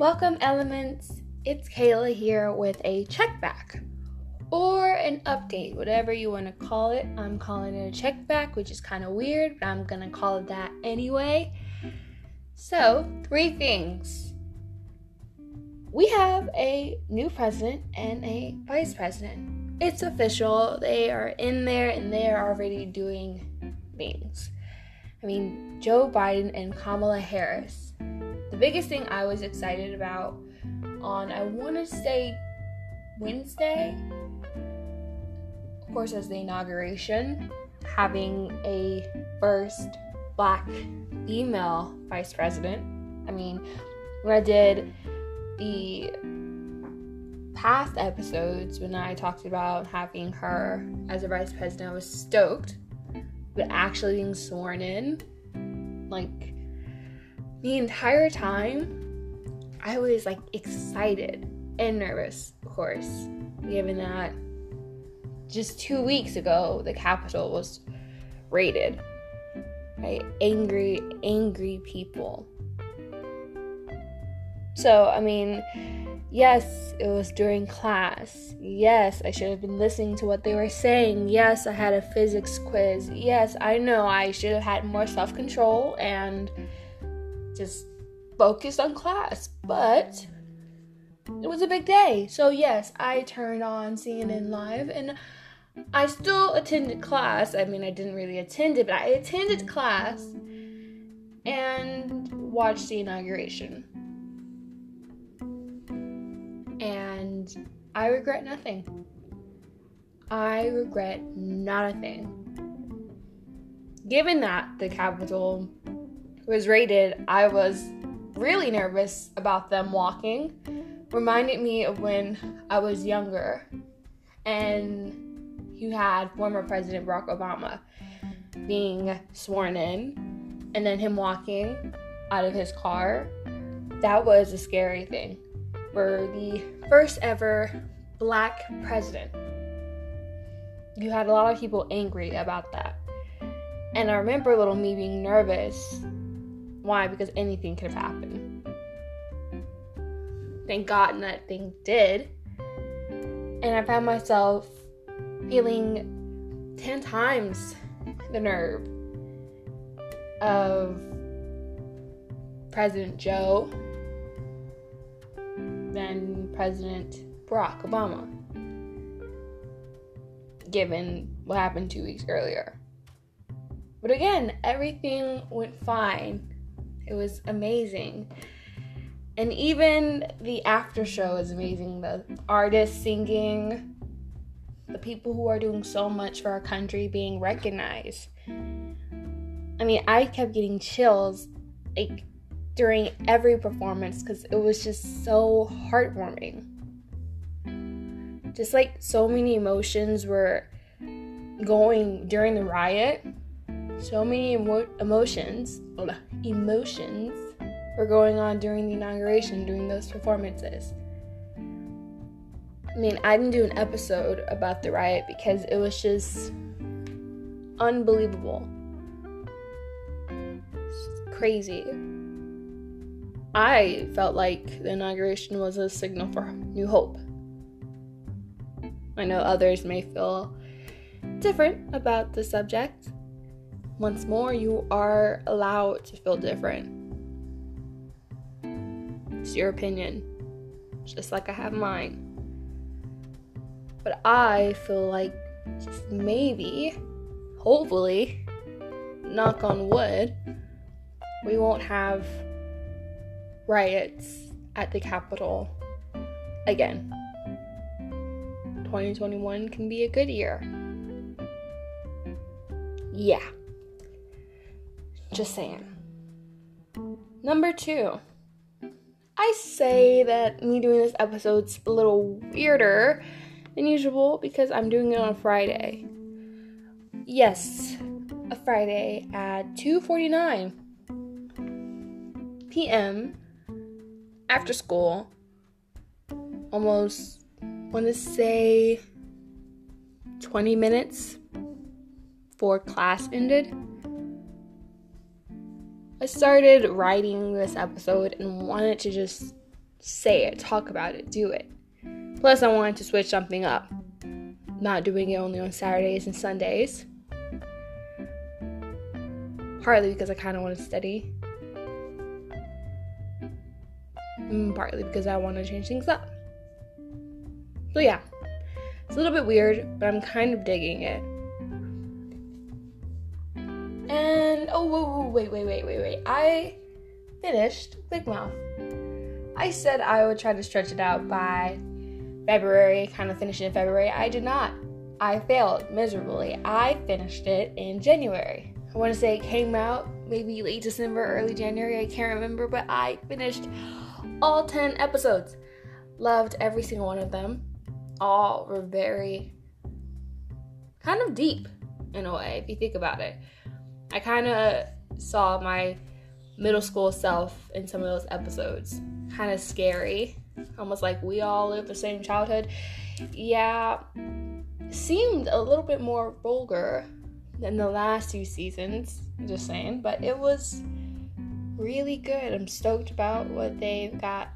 Welcome, Elements. It's Kayla here with a check back or an update, whatever you want to call it. I'm calling it a check back, which is kind of weird, but I'm going to call it that anyway. So, three things. We have a new president and a vice president. It's official. They are in there and they are already doing things. I mean, Joe Biden and Kamala Harris. Biggest thing I was excited about on, I want to say Wednesday, of course, as the inauguration, having a first black female vice president. I mean, when I did the past episodes, when I talked about having her as a vice president, I was stoked but actually being sworn in, like the entire time, I was like excited and nervous, of course, given that just two weeks ago the Capitol was raided by angry, angry people. So, I mean, Yes, it was during class. Yes, I should have been listening to what they were saying. Yes, I had a physics quiz. Yes, I know I should have had more self control and just focused on class. But it was a big day. So, yes, I turned on CNN Live and I still attended class. I mean, I didn't really attend it, but I attended class and watched the inauguration. and I regret nothing. I regret not a thing. Given that the Capitol was raided, I was really nervous about them walking. Reminded me of when I was younger and you had former President Barack Obama being sworn in and then him walking out of his car. That was a scary thing for the first ever black president. You had a lot of people angry about that. And I remember little me being nervous. Why? Because anything could have happened. Thank God nothing did. And I found myself feeling 10 times the nerve of President Joe than President Barack Obama, given what happened two weeks earlier. But again, everything went fine. It was amazing. And even the after show is amazing. The artists singing, the people who are doing so much for our country being recognized. I mean, I kept getting chills. Like, during every performance because it was just so heartwarming. Just like so many emotions were going during the riot, so many emo- emotions, emotions were going on during the inauguration, during those performances. I mean, I didn't do an episode about the riot because it was just unbelievable. It's crazy. I felt like the inauguration was a signal for new hope. I know others may feel different about the subject. Once more, you are allowed to feel different. It's your opinion, just like I have mine. But I feel like maybe, hopefully, knock on wood, we won't have riots at the Capitol again. 2021 can be a good year. Yeah. Just saying. Number two. I say that me doing this episode's a little weirder than usual because I'm doing it on a Friday. Yes, a Friday at 2:49 p.m after school, almost want to say 20 minutes before class ended. I started writing this episode and wanted to just say it, talk about it, do it. Plus, I wanted to switch something up, not doing it only on Saturdays and Sundays. Partly because I kind of want to study, and mm, partly because I want to change things up. So, yeah, it's a little bit weird, but I'm kind of digging it. And oh, whoa, whoa, wait, wait, wait, wait, wait. I finished Big Mouth. I said I would try to stretch it out by February, kind of finish it in February. I did not. I failed miserably. I finished it in January. I want to say it came out maybe late December, early January. I can't remember, but I finished all 10 episodes. Loved every single one of them. All were very kind of deep in a way, if you think about it. I kind of saw my middle school self in some of those episodes. Kind of scary. Almost like we all live the same childhood. Yeah, seemed a little bit more vulgar than the last two seasons, just saying, but it was really good. I'm stoked about what they've got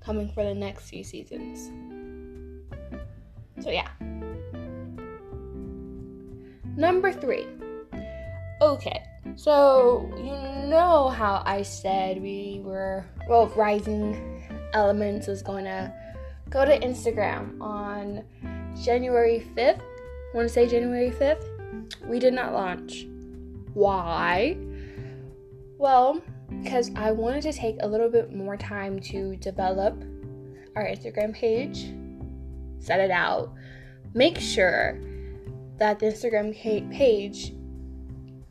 coming for the next few seasons. So, yeah. Number three. Okay, so you know how I said we were, well, Rising Elements was going to go to Instagram on January 5th. I want to say January 5th. We did not launch. Why? Well, because I wanted to take a little bit more time to develop our Instagram page, set it out, make sure that the Instagram page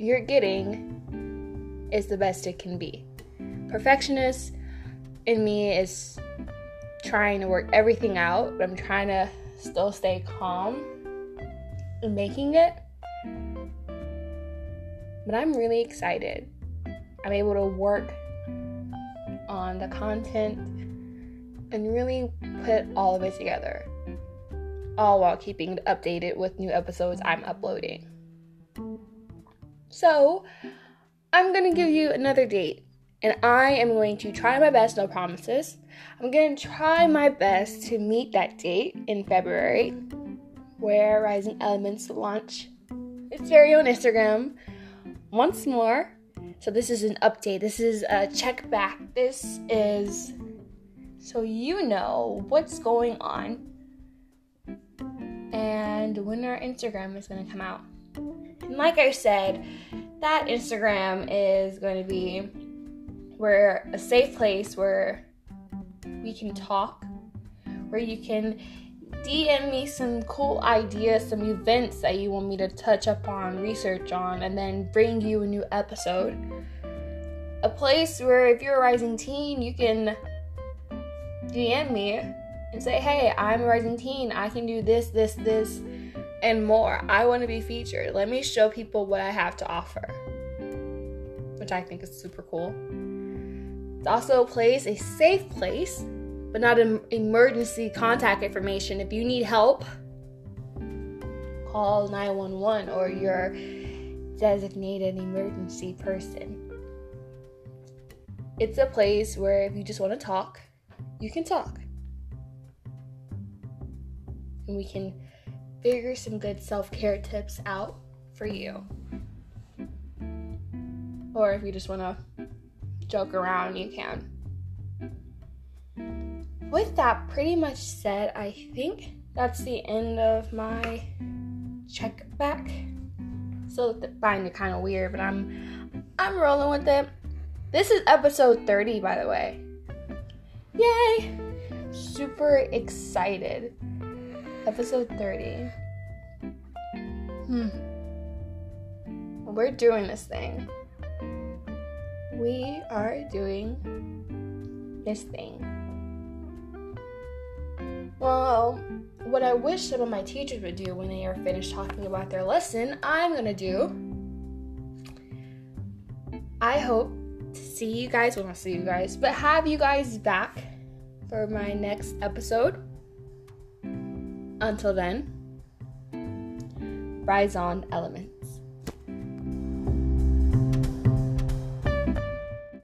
you're getting is the best it can be. Perfectionist in me is trying to work everything out, but I'm trying to still stay calm in making it. But I'm really excited. I'm able to work on the content and really put all of it together, all while keeping it updated with new episodes I'm uploading. So, I'm gonna give you another date, and I am going to try my best, no promises. I'm gonna try my best to meet that date in February, where Rising Elements launch its very own Instagram once more. So, this is an update, this is a check back, this is so you know what's going on and when our Instagram is gonna come out. And like I said, that Instagram is going to be where a safe place where we can talk, where you can DM me some cool ideas, some events that you want me to touch up on, research on, and then bring you a new episode. A place where if you're a rising teen, you can DM me and say, hey, I'm a rising teen. I can do this, this, this and more. I want to be featured. Let me show people what I have to offer, which I think is super cool. It's also a place, a safe place, but not an emergency contact information. If you need help, call 911 or your designated emergency person. It's a place where if you just want to talk, you can talk. And we can figure some good self care tips out for you. Or if you just want to joke around, you can. With that pretty much said, I think that's the end of my check back. Still find it kind of weird, but I'm I'm rolling with it. This is episode 30, by the way. Yay! Super excited episode 30. Hmm. We're doing this thing. We are doing this thing. Well, what I wish some of my teachers would do when they are finished talking about their lesson, I'm gonna do. I hope to see you guys, well, not see you guys, but have you guys back for my next episode. Until then, rise on elements.